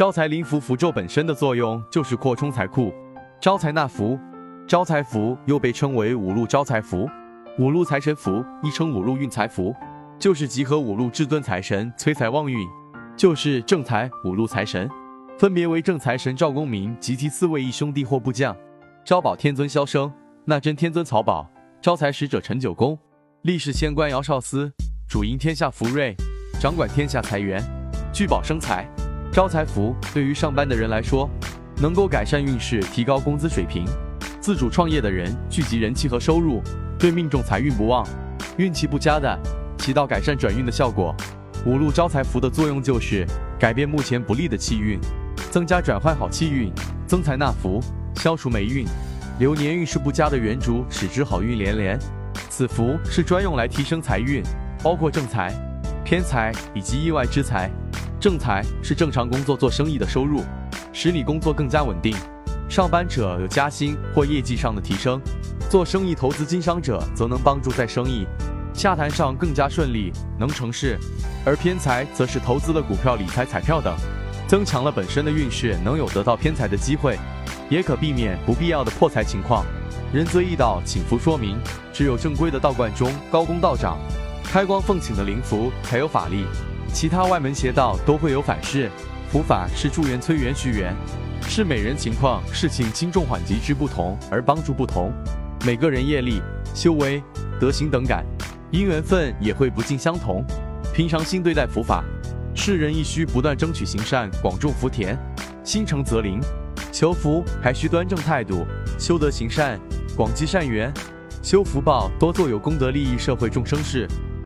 招财灵符符咒本身的作用就是扩充财库，招财纳福。招财符又被称为五路招财符、五路财神符，亦称五路运财符，就是集合五路至尊财神催财旺运，就是正财五路财神，分别为正财神赵公明及其四位义兄弟或部将，招宝天尊萧生、纳真天尊曹宝，招财使者陈九公，历世仙官姚少司，主营天下福瑞，掌管天下财源，聚宝生财。招财符对于上班的人来说，能够改善运势，提高工资水平。自主创业的人聚集人气和收入，对命中财运不旺、运气不佳的，起到改善转运的效果。五路招财符的作用就是改变目前不利的气运，增加转换好气运，增财纳福，消除霉运。流年运势不佳的原主使之好运连连。此符是专用来提升财运，包括正财、偏财以及意外之财。正财是正常工作做生意的收入，使你工作更加稳定。上班者有加薪或业绩上的提升，做生意投资经商者则能帮助在生意洽谈上更加顺利，能成事；而偏财则是投资了股票、理财、彩票等，增强了本身的运势，能有得到偏财的机会，也可避免不必要的破财情况。仁则易道，请符说明，只有正规的道观中高公道长开光奉请的灵符才有法力，其他外门邪道都会有反噬。符法是助缘、催缘、续缘。是每人情况、事情轻重缓急之不同而帮助不同，每个人业力、修为、德行等感，因缘分也会不尽相同。平常心对待佛法，世人亦需不断争取行善，广种福田，心诚则灵。求福还需端正态度，修德行善，广积善缘，修福报，多做有功德利益社会众生事。